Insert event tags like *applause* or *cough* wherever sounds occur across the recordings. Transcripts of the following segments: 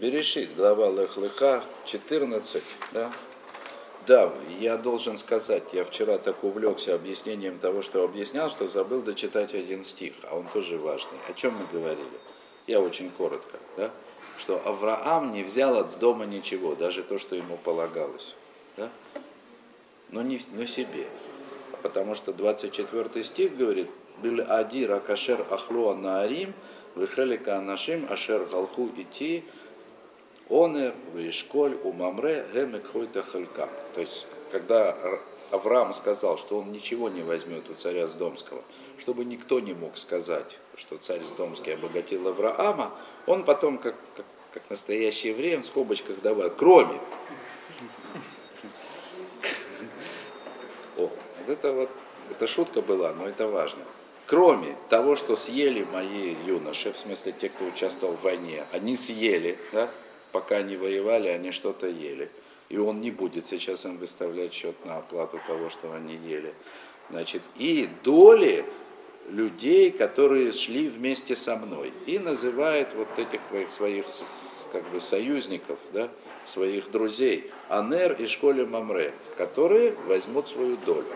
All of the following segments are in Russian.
Берешит, глава Лехлыха, 14, да? Да, я должен сказать, я вчера так увлекся объяснением того, что объяснял, что забыл дочитать один стих, а он тоже важный. О чем мы говорили? Я очень коротко, да? Что Авраам не взял от дома ничего, даже то, что ему полагалось, да? Но не но себе. Потому что 24 стих говорит, «Бил ади ракашер ахлуа наарим, выхелика анашим ашер галху ити, Онер, Вишколь, Умамре, Гемек Хойта Халькам. То есть, когда Авраам сказал, что он ничего не возьмет у царя Сдомского, чтобы никто не мог сказать, что царь Сдомский обогатил Авраама, он потом, как, как, как настоящее время, в скобочках давал, кроме. О, вот это вот, это шутка была, но это важно. Кроме того, что съели мои юноши, в смысле те, кто участвовал в войне, они съели, да, пока они воевали, они что-то ели. И он не будет сейчас им выставлять счет на оплату того, что они ели. Значит, и доли людей, которые шли вместе со мной. И называет вот этих своих, своих как бы, союзников, да, своих друзей, Анер и Школе Мамре, которые возьмут свою долю.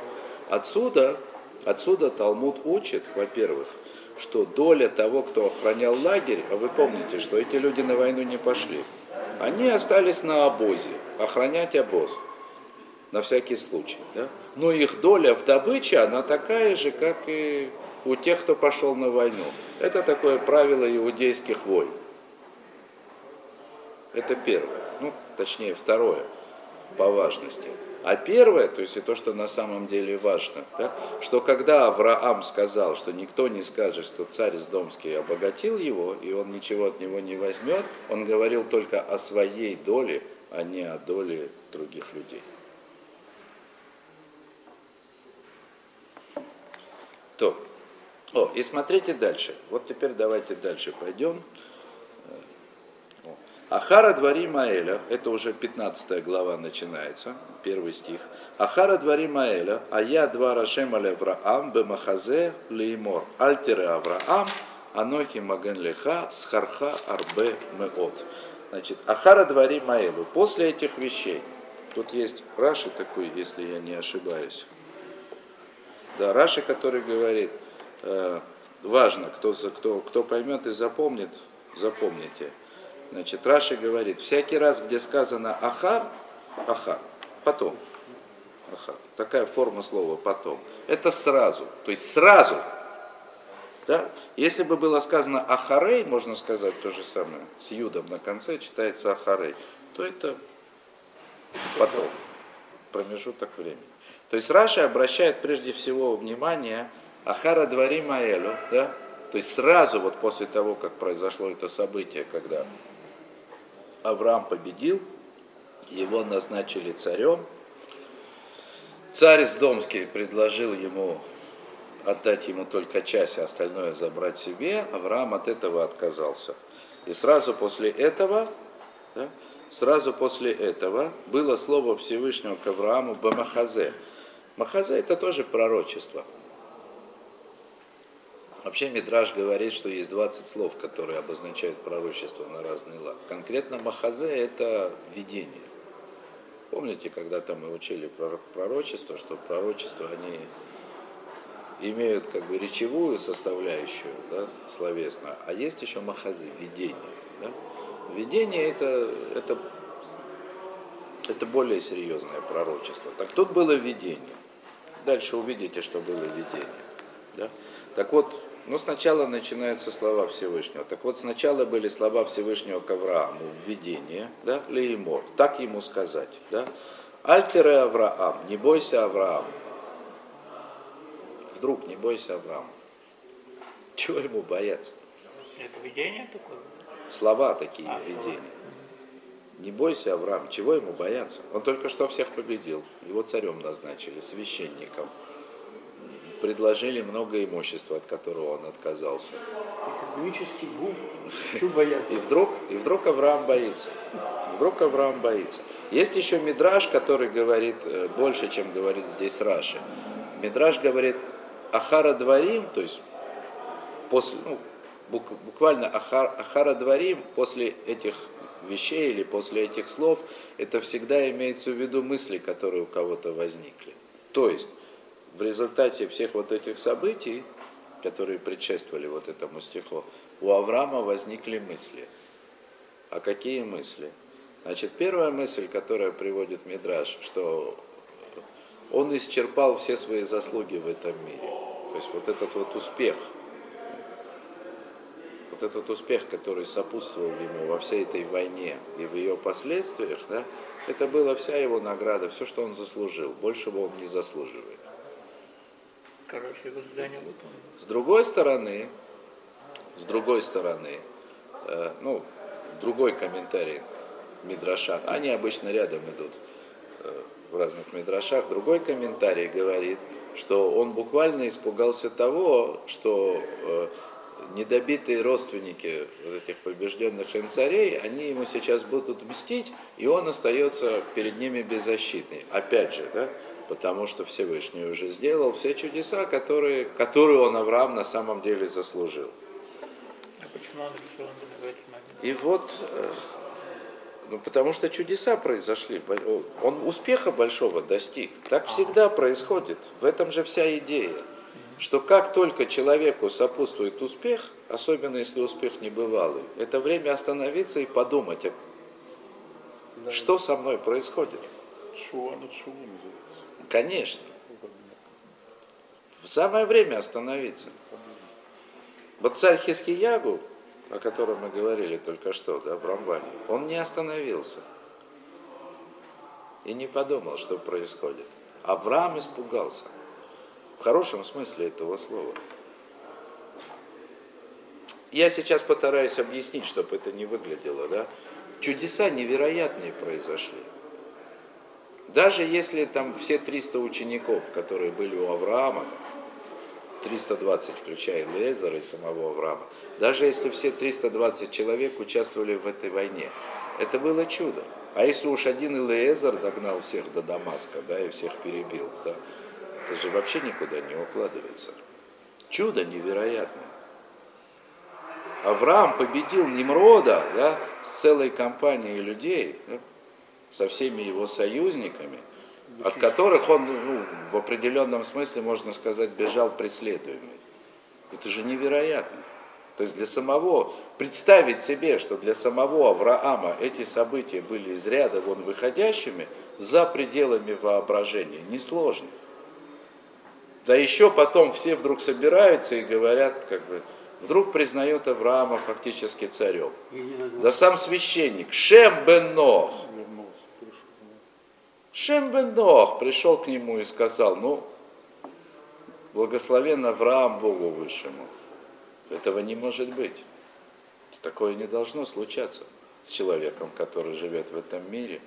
Отсюда, отсюда Талмуд учит, во-первых, что доля того, кто охранял лагерь, а вы помните, что эти люди на войну не пошли, они остались на обозе, охранять обоз, на всякий случай. Да? Но их доля в добыче, она такая же, как и у тех, кто пошел на войну. Это такое правило иудейских войн. Это первое. Ну, точнее, второе по важности. А первое, то есть и то, что на самом деле важно, да, что когда Авраам сказал, что никто не скажет, что царь Сдомский обогатил его, и он ничего от него не возьмет, он говорил только о своей доле, а не о доле других людей. То. О, и смотрите дальше. Вот теперь давайте дальше пойдем. Ахара двори Маэля, это уже 15 глава начинается, первый стих. Ахара двори Маэля, а я два Рашем Авраам, бемахазе леймор, альтере Авраам, анохи маген леха, схарха арбе меот. Значит, Ахара двори Маэлю, после этих вещей, тут есть Раши такой, если я не ошибаюсь. Да, Раши, который говорит, э, важно, кто, кто, кто поймет и запомнит, запомните – Значит, Раши говорит, всякий раз, где сказано ахар, ахар, потом, ахар, такая форма слова потом, это сразу, то есть сразу. Да? Если бы было сказано ахарей, можно сказать то же самое, с юдом на конце читается ахарей, то это потом, промежуток времени. То есть Раши обращает прежде всего внимание Ахара двори Маэлю, да? то есть сразу вот после того, как произошло это событие, когда Авраам победил, его назначили царем. Царь Сдомский предложил ему отдать ему только часть, а остальное забрать себе. Авраам от этого отказался. И сразу после этого, да, сразу после этого было слово Всевышнего к Аврааму Бамахазе. Махазе это тоже пророчество. Вообще Мидраж говорит, что есть 20 слов, которые обозначают пророчество на разный лад. Конкретно Махазе – это видение. Помните, когда-то мы учили про пророчество, что пророчества, они имеют как бы речевую составляющую, да, словесную, а есть еще махазы, видение. Да? Видение это, это, это более серьезное пророчество. Так тут было видение. Дальше увидите, что было видение. Да? Так вот, ну, сначала начинаются слова Всевышнего. Так вот, сначала были слова Всевышнего к Аврааму, введение, да, Леймор, так ему сказать, да. Альтере Авраам, не бойся Авраам. Вдруг не бойся Авраам. Чего ему бояться? Это видение такое? Слова такие, а, видения. Не бойся Авраам, чего ему бояться? Он только что всех победил, его царем назначили, священником предложили много имущества, от которого он отказался. Экономический бум. Что бояться? И вдруг, и вдруг Авраам боится. Вдруг Авраам боится. Есть еще Мидраж, который говорит э, больше, чем говорит здесь Раши. Мидраж говорит Ахара Дворим, то есть после, ну, буквально Ахар, Ахара Дворим, после этих вещей или после этих слов, это всегда имеется в виду мысли, которые у кого-то возникли. То есть в результате всех вот этих событий, которые предшествовали вот этому стиху, у Авраама возникли мысли. А какие мысли? Значит, первая мысль, которая приводит Мидраж, что он исчерпал все свои заслуги в этом мире. То есть вот этот вот успех, вот этот успех, который сопутствовал ему во всей этой войне и в ее последствиях, да, это была вся его награда, все, что он заслужил. Большего он не заслуживает. Короче, его задание выполнено. С другой стороны, с другой стороны, э, ну, другой комментарий Мидраша, они обычно рядом идут э, в разных Мидрашах, другой комментарий говорит, что он буквально испугался того, что э, недобитые родственники вот этих побежденных им царей, они ему сейчас будут мстить, и он остается перед ними беззащитный. Опять же, да, потому что Всевышний уже сделал все чудеса, которые, которые он, Авраам, на самом деле заслужил. А почему он решил? И вот, э, ну, потому что чудеса произошли, он успеха большого достиг. Так всегда происходит. В этом же вся идея. Что как только человеку сопутствует успех, особенно если успех небывалый, это время остановиться и подумать, а что со мной происходит. Шуа над шуа называется. Конечно. В самое время остановиться. Вот царь Хискиягу, о котором мы говорили только что, да, в Рамбане, он не остановился и не подумал, что происходит. Авраам испугался. В хорошем смысле этого слова. Я сейчас постараюсь объяснить, чтобы это не выглядело. Да? Чудеса невероятные произошли. Даже если там все 300 учеников, которые были у Авраама, 320, включая Лезера и самого Авраама, даже если все 320 человек участвовали в этой войне, это было чудо. А если уж один Илиезер догнал всех до Дамаска, да, и всех перебил, да, это же вообще никуда не укладывается. Чудо невероятное. Авраам победил Немрода да, с целой компанией людей, да, со всеми его союзниками, от которых он ну, в определенном смысле, можно сказать, бежал преследуемый. Это же невероятно. То есть для самого, представить себе, что для самого Авраама эти события были из ряда вон выходящими, за пределами воображения, несложно. Да еще потом все вдруг собираются и говорят, как бы, вдруг признают Авраама фактически царем. Да сам священник, Шем бен Нох. Шем бен Нох пришел к нему и сказал, ну, благословен Авраам Богу Высшему. Этого не может быть. Такое не должно случаться с человеком, который живет в этом мире,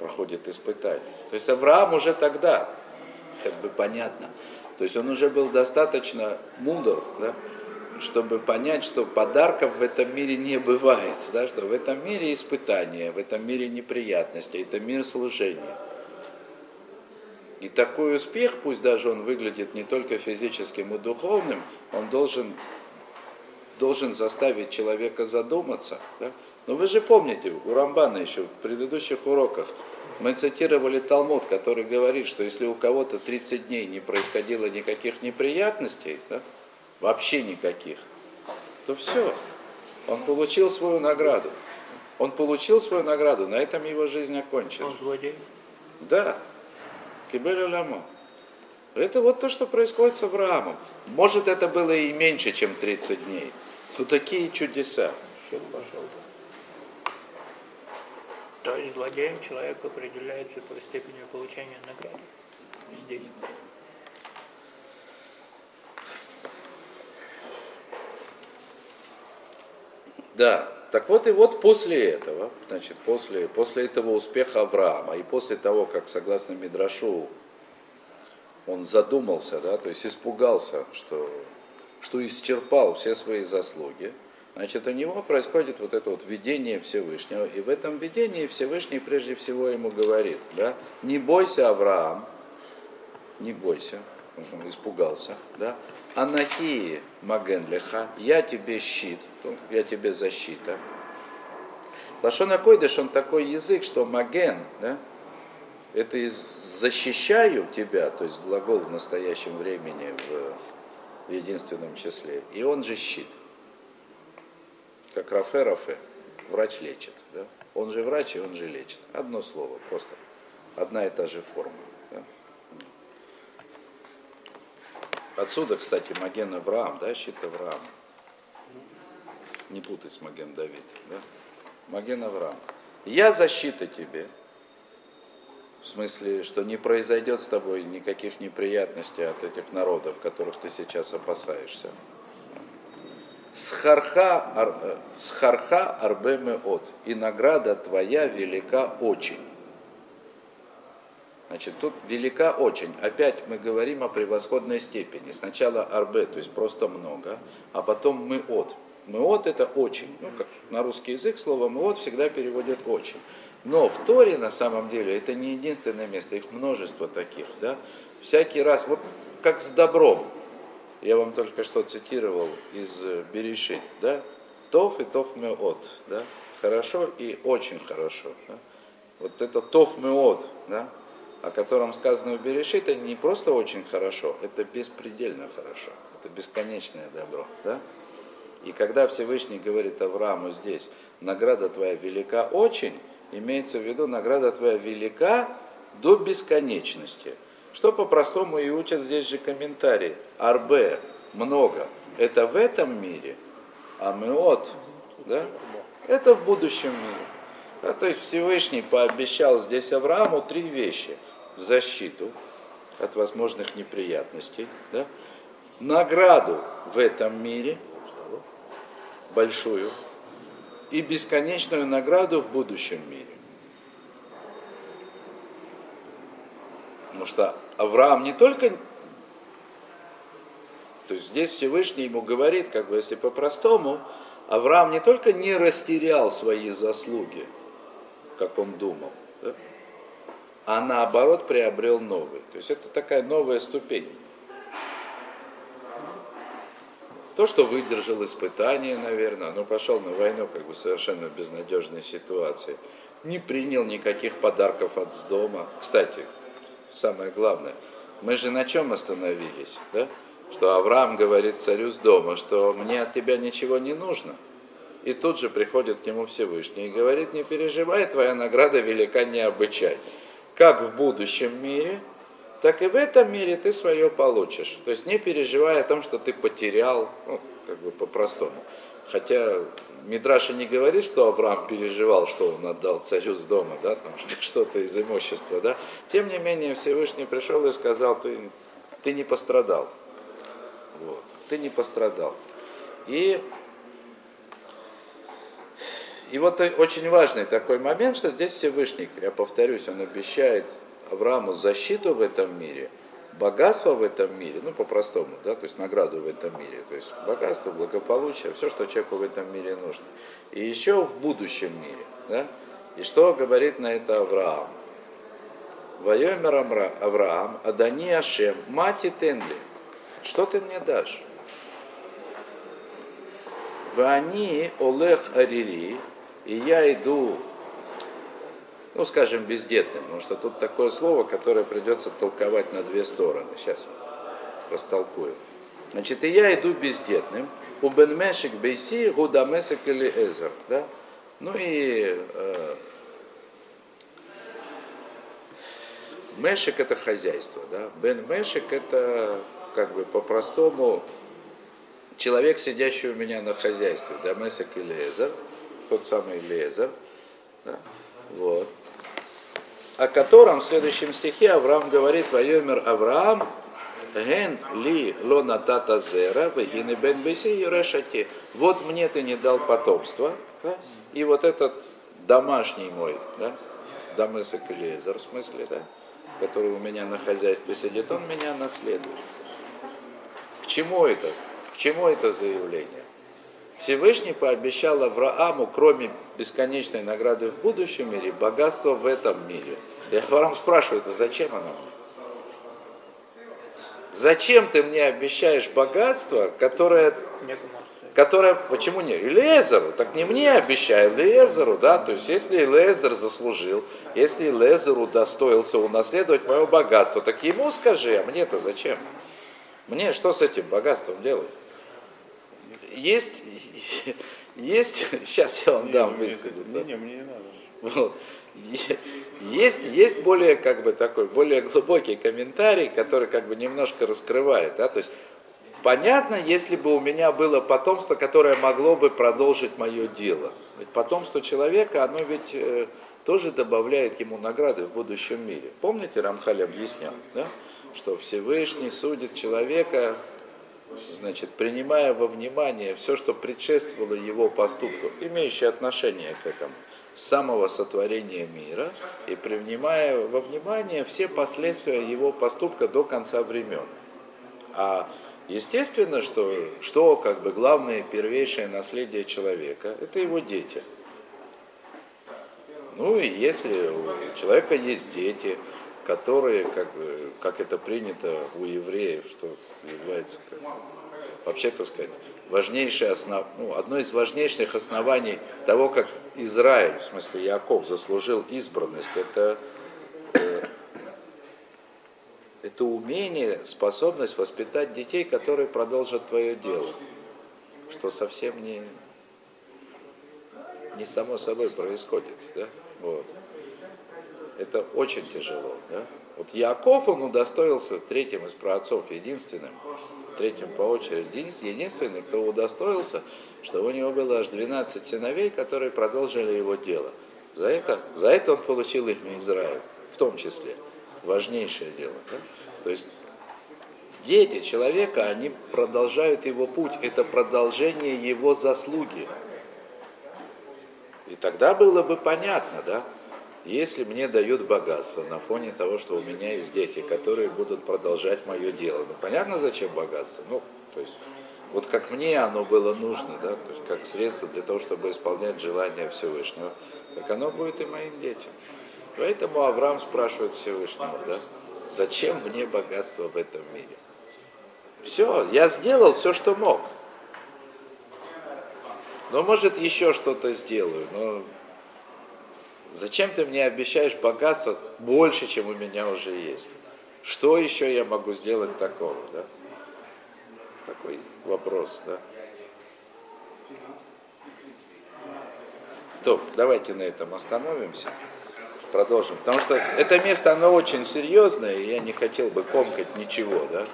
проходит испытания. То есть Авраам уже тогда, как бы понятно, то есть он уже был достаточно мудр, да, чтобы понять, что подарков в этом мире не бывает, да, что в этом мире испытания, в этом мире неприятности, это мир служения. И такой успех, пусть даже он выглядит не только физическим и духовным, он должен, должен заставить человека задуматься. Да? Но вы же помните, у Рамбана еще в предыдущих уроках мы цитировали Талмуд, который говорит, что если у кого-то 30 дней не происходило никаких неприятностей, да, вообще никаких, то все, он получил свою награду. Он получил свою награду, на этом его жизнь окончена. Он злодей. Да, кибель улямо. Это вот то, что происходит с Авраамом. Может, это было и меньше, чем 30 дней. Но такие чудеса. Счет пошел. То есть злодеем человек определяется по степени получения награды. Здесь. Да, так вот и вот после этого, значит, после, после этого успеха Авраама и после того, как, согласно Мидрашу, он задумался, да, то есть испугался, что, что исчерпал все свои заслуги, значит, у него происходит вот это вот видение Всевышнего, и в этом видении Всевышний прежде всего ему говорит, да, не бойся, Авраам, не бойся, он испугался, да, Анахии Магенлиха, я тебе щит, ну, я тебе защита. Лашона койдыш, он такой язык, что маген, да, это из защищаю тебя, то есть глагол в настоящем времени в, в единственном числе, и он же щит. Как Рафе Рафе, врач лечит. Да? Он же врач, и он же лечит. Одно слово, просто одна и та же форма. Да? Отсюда, кстати, Маген Авраам, да, щит Авраам. Не путать с Маген Давид. Да? Маген Авраам. Я защита тебе. В смысле, что не произойдет с тобой никаких неприятностей от этих народов, которых ты сейчас опасаешься. Схарха, ар, э, схарха арбеме от. И награда твоя велика очень. Значит, тут велика очень. Опять мы говорим о превосходной степени. Сначала арбе, то есть просто много, а потом мы от. Мы от это очень. Ну, как на русский язык слово мы от всегда переводят очень. Но в Торе на самом деле это не единственное место, их множество таких. Да? Всякий раз, вот как с добром. Я вам только что цитировал из э, Берешит. Да? Тов и тов меот. Да? Хорошо и очень хорошо. Да? Вот это тов меот. Да? О котором сказано в Берешит, это не просто очень хорошо, это беспредельно хорошо, это бесконечное добро. Да? И когда Всевышний говорит Аврааму здесь, награда твоя велика очень, имеется в виду, награда твоя велика до бесконечности. Что по-простому и учат здесь же комментарии. Арбе, много, это в этом мире, а мы от, да? это в будущем мире. Да, то есть Всевышний пообещал здесь Аврааму три вещи. Защиту от возможных неприятностей, да? награду в этом мире, большую, и бесконечную награду в будущем мире. Потому что Авраам не только... То есть здесь Всевышний ему говорит, как бы если по-простому, Авраам не только не растерял свои заслуги, как он думал, да, а наоборот приобрел новые. То есть это такая новая ступень. То, что выдержал испытание, наверное, но пошел на войну как бы совершенно безнадежной ситуации. Не принял никаких подарков от дома. Кстати, самое главное, мы же на чем остановились, да? Что Авраам говорит царю с дома, что мне от тебя ничего не нужно. И тут же приходит к нему Всевышний и говорит, не переживай, твоя награда велика необычайно. Как в будущем мире, так и в этом мире ты свое получишь. То есть не переживай о том, что ты потерял, ну, как бы по-простому. Хотя Мидраша не говорит, что Авраам переживал, что он отдал царю с дома, да, там *laughs* что-то из имущества, да. Тем не менее Всевышний пришел и сказал, ты, ты не пострадал. Вот, ты не пострадал. И, и вот очень важный такой момент, что здесь Всевышний, я повторюсь, он обещает Аврааму защиту в этом мире, богатство в этом мире, ну по-простому, да, то есть награду в этом мире, то есть богатство, благополучие, все, что человеку в этом мире нужно. И еще в будущем мире, да, и что говорит на это Авраам? Вайомер Авраам, Адани Ашем, Мати Тенли, что ты мне дашь? Вани Олех Арири, и я иду ну, скажем, бездетным, потому что тут такое слово, которое придется толковать на две стороны. Сейчас растолкую. Значит, и я иду бездетным, у бенмешек бейси гудамесек или эзер, да? Ну и э, мешек это хозяйство, да? Бен мешек это как бы по-простому человек, сидящий у меня на хозяйстве, да, месек или эзер, тот самый Лезер, да? вот о котором в следующем стихе Авраам говорит, «Вайомер Авраам, ген ли лона тата зера, вегины бен беси решати». Вот мне ты не дал потомства, да? и вот этот домашний мой, да? Дамысок Элиезер, в смысле, да? который у меня на хозяйстве сидит, он меня наследует. К чему это? К чему это заявление? Всевышний пообещал Аврааму, кроме бесконечной награды в будущем мире, богатство в этом мире. И Авраам спрашивает, а зачем оно мне? Зачем ты мне обещаешь богатство, которое, которая, почему не? Лезеру, так не мне обещай, Лезеру, да, то есть если Лезер заслужил, если Лезер удостоился унаследовать мое богатство, так ему скажи, а мне-то зачем? Мне что с этим богатством делать? Есть, есть, сейчас я вам дам мне высказаться. это- Не, не, мне не надо. Вот. Есть, есть более, как бы, такой, более глубокий комментарий, который как бы немножко раскрывает. Да? То есть, понятно, если бы у меня было потомство, которое могло бы продолжить мое дело. Ведь потомство человека, оно ведь э, тоже добавляет ему награды в будущем мире. Помните, Рамхаль объяснял, да? что Всевышний судит человека, значит, принимая во внимание все, что предшествовало его поступку, имеющее отношение к этому, с самого сотворения мира, и принимая во внимание все последствия его поступка до конца времен. А естественно, что, что как бы главное первейшее наследие человека, это его дети. Ну и если у человека есть дети, которые, как, как это принято у евреев, что является, как, вообще, так сказать, важнейшее основ, ну, одно из важнейших оснований того, как Израиль, в смысле Яков, заслужил избранность, это, э, это умение, способность воспитать детей, которые продолжат твое дело, что совсем не, не само собой происходит, да? Вот. Это очень тяжело, да? Вот Яков, он удостоился третьим из праотцов, единственным, третьим по очереди, един- единственный, кто удостоился, что у него было аж 12 сыновей, которые продолжили его дело. За это, за это он получил имя Израиль, в том числе. Важнейшее дело. да? То есть дети человека, они продолжают его путь, это продолжение его заслуги. И тогда было бы понятно, да, если мне дают богатство на фоне того, что у меня есть дети, которые будут продолжать мое дело. Ну, понятно, зачем богатство? Ну, то есть, вот как мне оно было нужно, да, то есть, как средство для того, чтобы исполнять желания Всевышнего, так оно будет и моим детям. Поэтому Авраам спрашивает Всевышнего, да, зачем мне богатство в этом мире? Все, я сделал все, что мог. Но может еще что-то сделаю, но зачем ты мне обещаешь богатство больше, чем у меня уже есть? Что еще я могу сделать такого, да? Такой вопрос, да? То, давайте на этом остановимся, продолжим. Потому что это место, оно очень серьезное, и я не хотел бы комкать ничего, да?